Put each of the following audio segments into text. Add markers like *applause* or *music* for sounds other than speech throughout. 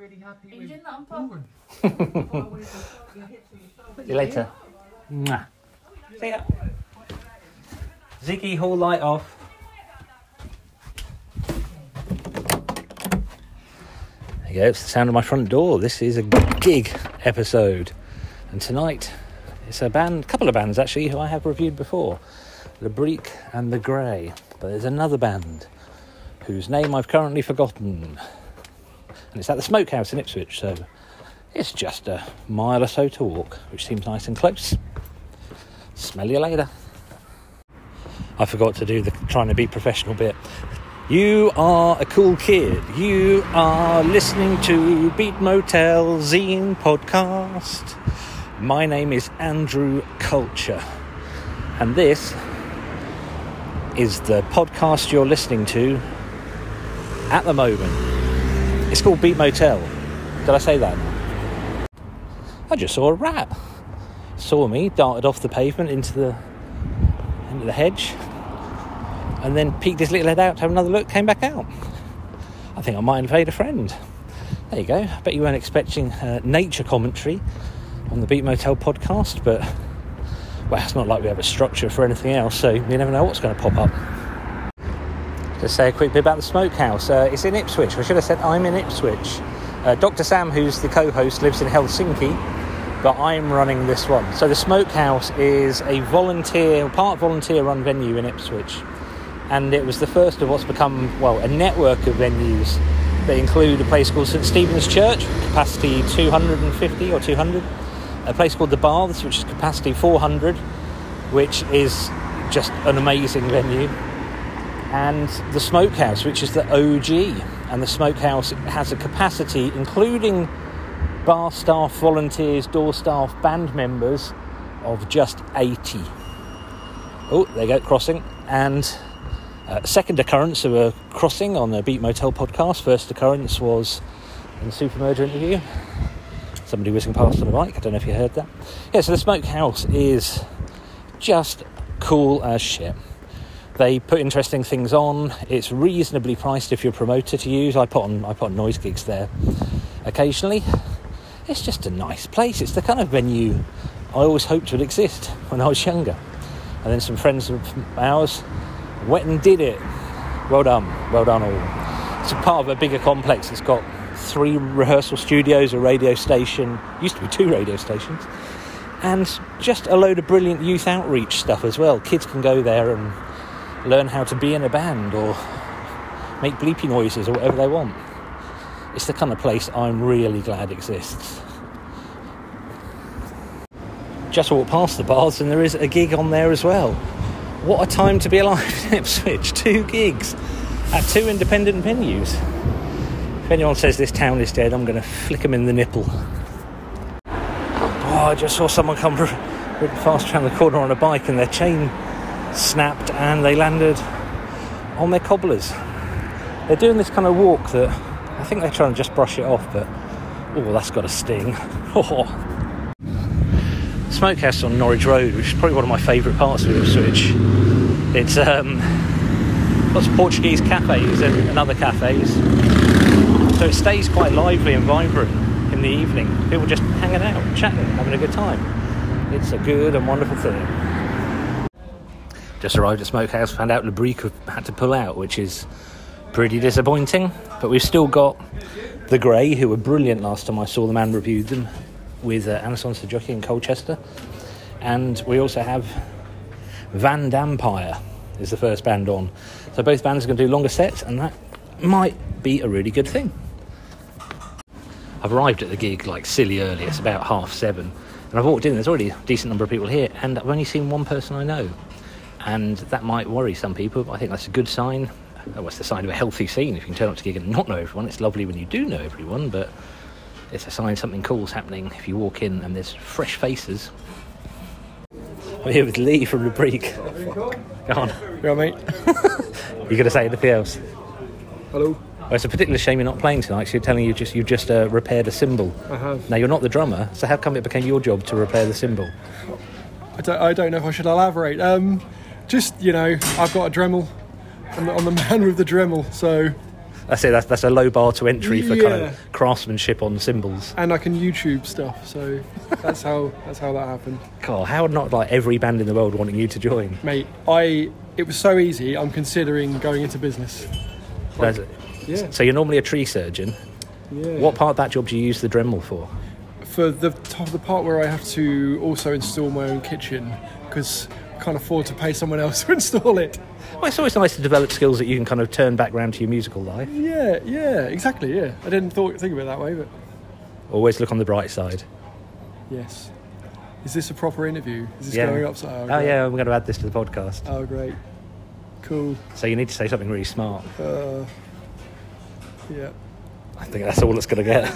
really happy Are you with doing that on. *laughs* See you later. Mwah. See ya. Ziggy Hall light off. There you go, it's the sound of my front door. This is a gig episode. And tonight, it's a band, a couple of bands actually, who I have reviewed before The Break and The Grey. But there's another band whose name I've currently forgotten. And it's at the Smokehouse in Ipswich, so it's just a mile or so to walk, which seems nice and close. Smell you later. I forgot to do the trying to be professional bit. You are a cool kid. You are listening to Beat Motel Zine podcast. My name is Andrew Culture, and this is the podcast you're listening to at the moment. It's called Beat Motel. Did I say that? I just saw a rat. Saw me, darted off the pavement into the into the hedge, and then peeked his little head out to have another look, came back out. I think I might invade a friend. There you go. I bet you weren't expecting uh, nature commentary on the Beat Motel podcast, but well, it's not like we have a structure for anything else, so you never know what's going to pop up. Just say a quick bit about the smokehouse. Uh, it's in Ipswich. I should have said I'm in Ipswich. Uh, Dr. Sam, who's the co-host, lives in Helsinki, but I'm running this one. So the smokehouse is a volunteer, part volunteer-run venue in Ipswich, and it was the first of what's become well a network of venues that include a place called St Stephen's Church, capacity 250 or 200, a place called the Baths, which is capacity 400, which is just an amazing venue and the smokehouse, which is the OG. And the smokehouse has a capacity, including bar staff, volunteers, door staff, band members, of just 80. Oh, there you go, crossing. And uh, second occurrence of a crossing on the Beat Motel podcast. First occurrence was in the Supermerger interview. Somebody whizzing past on a bike. I don't know if you heard that. Yeah, so the smokehouse is just cool as shit. They put interesting things on. It's reasonably priced if you're a promoter to use. I put on I put on noise gigs there occasionally. It's just a nice place. It's the kind of venue I always hoped would exist when I was younger. And then some friends of ours went and did it. Well done, well done all. It's a part of a bigger complex. It's got three rehearsal studios, a radio station, used to be two radio stations, and just a load of brilliant youth outreach stuff as well. Kids can go there and learn how to be in a band or make bleepy noises or whatever they want. It's the kind of place I'm really glad exists. Just walked past the bars and there is a gig on there as well. What a time to be alive in *laughs* Ipswich! Two gigs at two independent venues. If anyone says this town is dead, I'm going to flick them in the nipple. Oh, I just saw someone come fast around the corner on a bike and their chain snapped and they landed on their cobblers. They're doing this kind of walk that I think they're trying to just brush it off, but oh, that's got a sting. *laughs* Smokehouse on Norwich Road, which is probably one of my favourite parts of Ipswich. It's um, lots of Portuguese cafes and, and other cafes, so it stays quite lively and vibrant in the evening. People just hanging out, chatting, having a good time. It's a good and wonderful thing. Just arrived at Smokehouse, found out Labrique had to pull out, which is pretty disappointing. But we've still got the Grey, who were brilliant last time I saw them and reviewed them, with uh, Anason Sajuki in Colchester. And we also have Vandampire is the first band on. So both bands are going to do longer sets, and that might be a really good thing. I've arrived at the gig like silly early, it's about half seven. And I've walked in, there's already a decent number of people here, and I've only seen one person I know and that might worry some people. But I think that's a good sign. Oh, it's the sign of a healthy scene. If you can turn up to gig and not know everyone, it's lovely when you do know everyone, but it's a sign something cool's happening if you walk in and there's fresh faces. I'm here with Lee from the Break. Go on. Yeah, mate. *laughs* You going to say anything else? Hello. Well, it's a particular shame you're not playing tonight. 'cause you're telling you just you just uh, repaired a cymbal. I have. Now you're not the drummer, so how come it became your job to repair the cymbal? I don't, I don't know if I should elaborate. Um, just you know, I've got a Dremel. I'm the, I'm the *laughs* man with the Dremel, so That's it. That's, that's a low bar to entry for kind of craftsmanship on cymbals. and I can YouTube stuff. So *laughs* that's how that's how that happened, Carl, how not like every band in the world wanting you to join? mate. I it was so easy. I'm considering going into business. Like, yeah, So you're normally a tree surgeon. yeah. What part of that job do you use the Dremel for? for the top the part where I have to also install my own kitchen because can't afford to pay someone else to install it. Well, it's always nice to develop skills that you can kind of turn back round to your musical life. Yeah, yeah, exactly. Yeah, I didn't thought, think of it that way, but Always look on the bright side. yes. Is this a proper interview? Is this Yeah. going up? Oh, Oh yeah, I'm going to add this to the podcast. Oh, great. Cool. So you need to say something really smart. Uh, yeah. I think that's all it's going to get.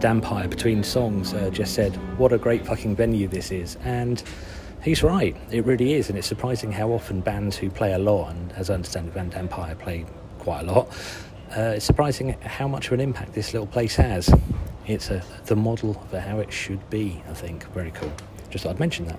Dampire between songs uh, just said, What a great fucking venue this is. And he's right, it really is. And it's surprising how often bands who play a lot, and as I understand it, Vandampire play quite a lot, uh, it's surprising how much of an impact this little place has. It's a, the model for how it should be, I think. Very cool. Just thought I'd mention that.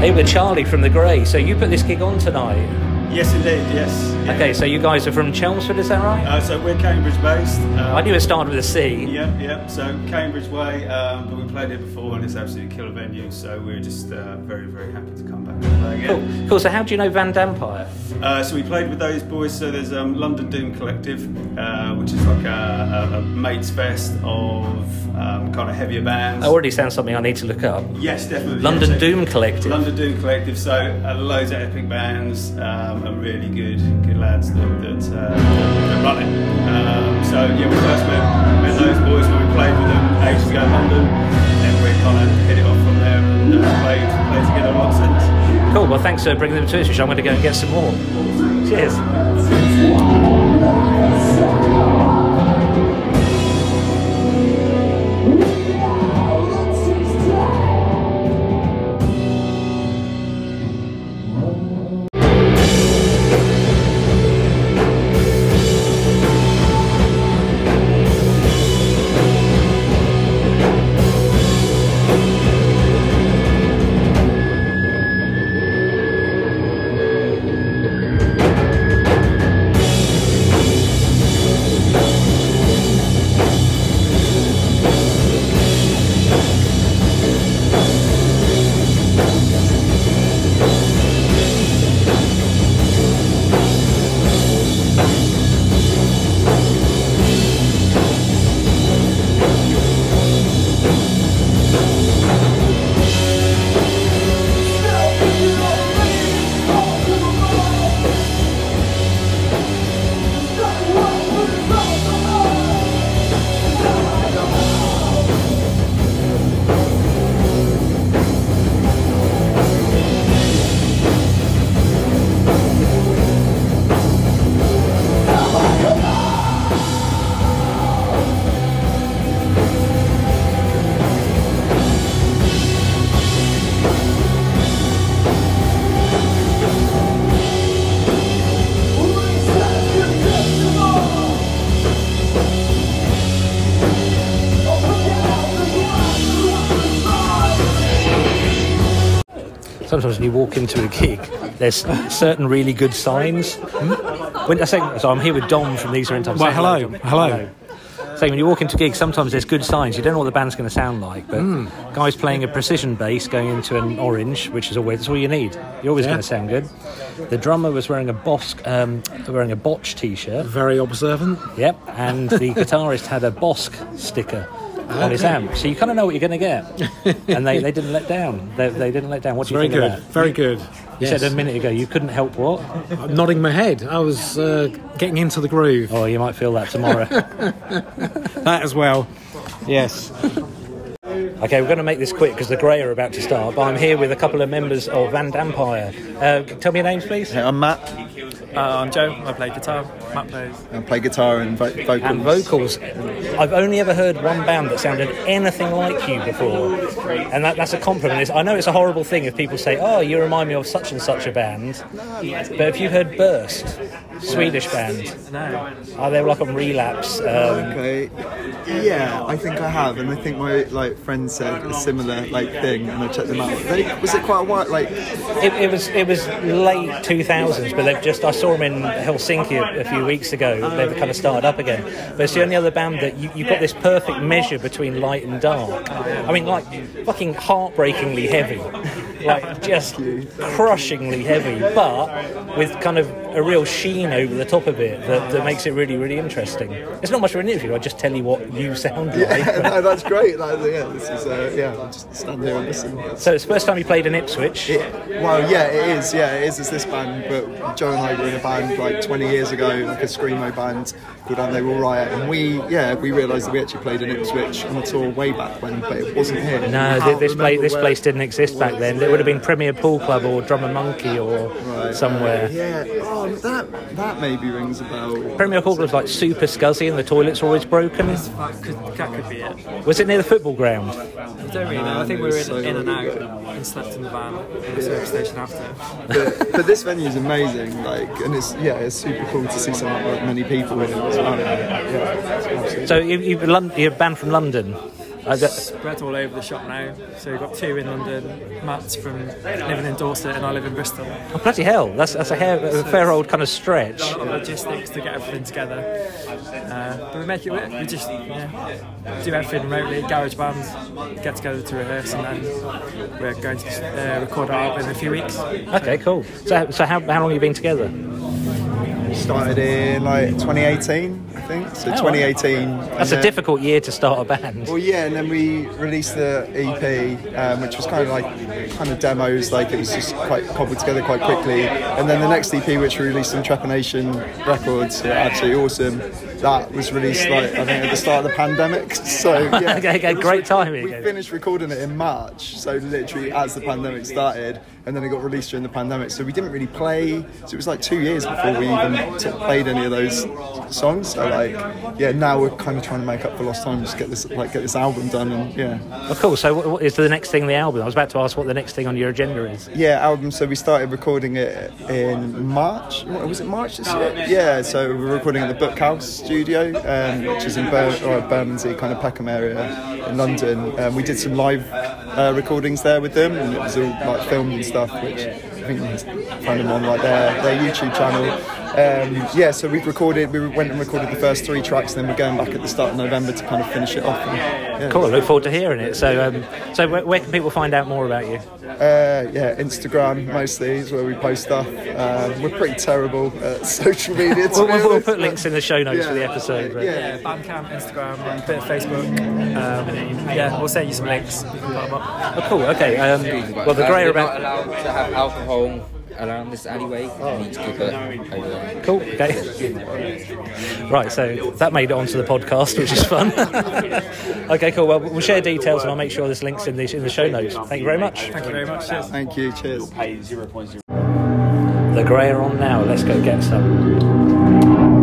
Hey, we're Charlie from The Grey. So you put this gig on tonight. Yes, indeed. Yes. Yeah. Okay, so you guys are from Chelmsford, is that right? Uh, so we're Cambridge based. Um, I knew it started with a C. Yeah, yeah. So Cambridge way, um, but we played here before, and it's absolutely a killer venue. So we're just uh, very, very happy to come back and play again. Cool. cool. So how do you know Vandampire? Uh, so we played with those boys. So there's um, London Doom Collective, uh, which is like a, a, a mates fest of um, kind of heavier bands. That already sounds something I need to look up. Yes, definitely. London yeah, so- Doom Collective. London Doom Collective. So uh, loads of epic bands um, and really good, good lads that that, uh, that run it. Um, so yeah, we first met, met those boys when we played with them ages ago in London, and we kind of hit it off from there and uh, played played together a lot since. Cool. Well, thanks for bringing them to us. which I'm going to go and get some more. Cheers. Sometimes when you walk into a gig, there's certain really good signs. When I say, so I'm here with Dom from These Are In Time. Well, Say hello, Dom. hello. So when you walk into gigs, sometimes there's good signs. You don't know what the band's going to sound like, but Hmm. guys playing a precision bass going into an orange, which is always that's all you need. You're always Yeah. going to sound good. The drummer was wearing a Bosk, um, wearing a Botch t-shirt. Very observant. Yep, and the guitarist had a Bosk sticker on his amp, so you kind of know what you're going to get. *laughs* And they, they didn't let down. They, they didn't let down. What do you Very think good. of that? Very good. You Yes. said a minute ago you couldn't help what? I'm nodding my head. I was uh, getting into the groove. Oh, you might feel that tomorrow. *laughs* That as well. Yes. Okay, we're going to make this quick because the Grey are about to start. But I'm here with a couple of members of Vandampire. Uh, tell me your names, please. Hey, I'm Matt. Uh, I'm Joe. I play guitar. Matt plays. I play guitar and vo- vocals. And vocals. I've only ever heard one band that sounded anything like you before, and that, that's a compliment. It's, I know it's a horrible thing if people say, "Oh, you remind me of such and such a band," but if you've heard Burst, Swedish band, No. oh, they were like on Relapse. Um, Okay. Yeah, I think I have, and I think my like friend said a similar like thing, and I checked them out. They, was it quite a while? Like, it, it was it was late 2000s, but they've just I saw them in Helsinki a, a few weeks ago. They've kind of started up again. But it's the only other band that you, you've got this perfect measure between light and dark. I mean, like fucking heartbreakingly heavy, like just crushingly heavy, but with kind of a real sheen over the top of it that, that makes it really, really interesting. It's not much of an interview. I just tell you what you sound like. Yeah, *laughs* no, that's great. Like, yeah, this is uh, yeah. I'll just stand there and listen. So it's the first time you played in Ipswich. Yeah, well, yeah, it is. Yeah, it is. It's this band, but Joe and I were in a band like 20 years ago, like a screamo band called And They Will Riot, and we, yeah, we realised that we actually played in Ipswich on a tour way back when, but it wasn't here. No, I th- can't this place this where place didn't exist back then. It would have been Premier Pool Club or Drummer Monkey or Right. somewhere. Yeah, oh, that that maybe rings a bell. Premier Pool Club's like super scuzzy and the toilets are always broken. That could, that could be it. Was it near the football ground? I don't really know. I think we were in, So- in and out and slept in the van in the service station after. But, but this venue is amazing, like, and it's yeah, it's super cool to see so like, many people in it as well. Yeah. So you, you've, you're a band from London. That- Spread all over the shop now. So we've got two in London. Matt's from living in Dorset and I live in Bristol. oh, bloody hell, that's, that's a, hair, a fair old kind of stretch. A lot of logistics to get everything together. Uh, but we make it work. We just yeah, do everything remotely. Garage bands get together to rehearse and then we're going to uh, record our album in a few weeks. Okay, cool. So, so how, how long have you been together? Started in like 2018, I think. So Oh, 2018. That's a then- difficult year to start a band. Well, yeah, and then we released the EP, um, which was kind of like kind of demos, like it was just quite cobbled together quite quickly. And then the next EP, which we released on Trepanation Records, yeah, absolutely awesome. That was released like I think at the start of the pandemic. *laughs* So *laughs* yeah, Okay, okay, great timing. We finished recording it in March, so literally as the pandemic started, and then it got released during the pandemic. So we didn't really play. So it was like two years before we even t- played any of those songs. So like, yeah, now we're kind of trying to make up for lost time, just get this like get this album done, and yeah, Of course. So what, what is the next thing the album? I was about to ask what the next thing on your agenda is. yeah, album. So we started recording it in March. Was it March this year? Yeah. So we we're recording at the Bookhouse Studio, um, which is in Bur- or Bermondsey, kind of Peckham area in London. Um, we did some live uh, recordings there with them, and it was all like filmed and stuff, which I think you can find them on like their their YouTube channel. Um, yeah, so we've recorded. We went and recorded the first three tracks, and then we're going back at the start of November to kind of finish it off. And, yeah, Cool. I look forward to hearing it. So, um, so where, where can people find out more about you? Uh, yeah, Instagram mostly is where we post stuff. Um, we're pretty terrible at *laughs* social media. To We'll, be we'll, we'll put links in the show notes Yeah. for the episode. But. Yeah. Yeah, Bandcamp, Instagram, a bit of Facebook. Um, yeah, we'll send you some links. You put them up. Oh, cool. Okay. Um, well, the grey are about. allowed to have alcohol around this alleyway. You oh. need to keep it over there. Cool. Okay. Right. So that made it onto the podcast, which is fun. *laughs* okay. Cool. Well, we'll share details, and I'll make sure there's links in the in the show notes. Thank you very much. Thank you very much. Cheers. Thank you. Cheers. The grey are on now. Let's go get some.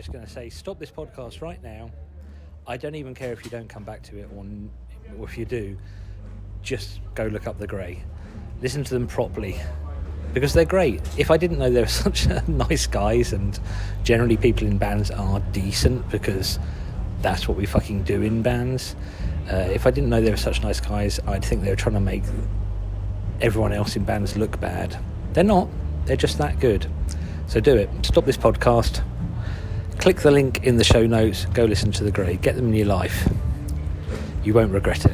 Just going to say, stop this podcast right now. I don't even care if you don't come back to it, or, or if you do, just go look up the Grey. Listen to them properly because they're great. If I didn't know they were *laughs* such nice guys, and generally people in bands are decent because that's what we fucking do in bands. Uh, if I didn't know they were such nice guys, I'd think they were trying to make everyone else in bands look bad. They're not. They're just that good. So do it. Stop this podcast. Click the link in the show notes. Go listen to the Grey. Get them in your life. You won't regret it.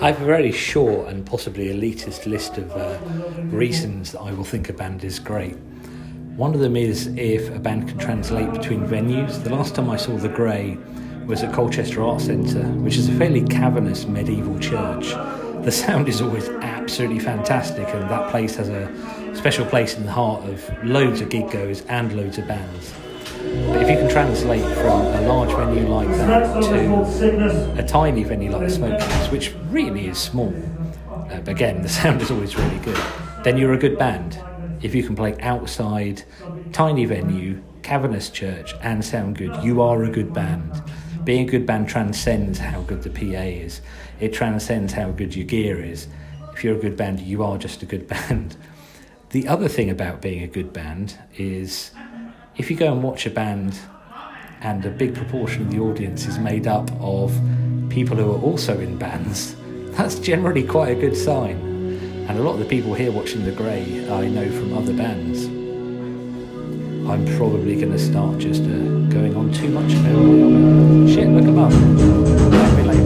I have a very short and possibly elitist list of uh, reasons that I will think a band is great. One of them is if a band can translate between venues. The last time I saw The Grey was at Colchester Arts Centre, which is a fairly cavernous medieval church. The sound is always absolutely fantastic, and that place has a special place in the heart of loads of gig goers and loads of bands. But if you can translate from a large venue like that to a tiny venue like the Smokehouse, which really is small, uh, again, *laughs* the sound is always really good, then you're a good band. If you can play outside, tiny venue, cavernous church, and sound good, you are a good band. Being a good band transcends how good the PA is, it transcends how good your gear is. If you're a good band, you are just a good *laughs* band. The other thing about being a good band is if you go and watch a band and a big proportion of the audience is made up of people who are also in bands, *laughs* that's generally quite a good sign. And a lot of the people here watching The Grey I know from other bands. I'm probably going to start just uh, going on too much. Shit, look above. Later.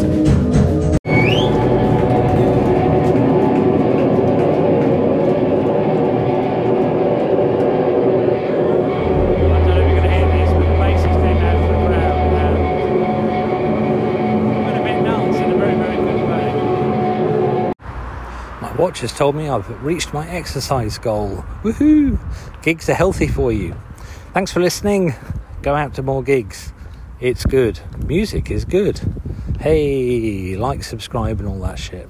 Watch has told me I've reached my exercise goal. Woohoo! Gigs are healthy for you. Thanks for listening. Go out to more gigs. It's good. Music is good. Hey, like, subscribe, and all that shit.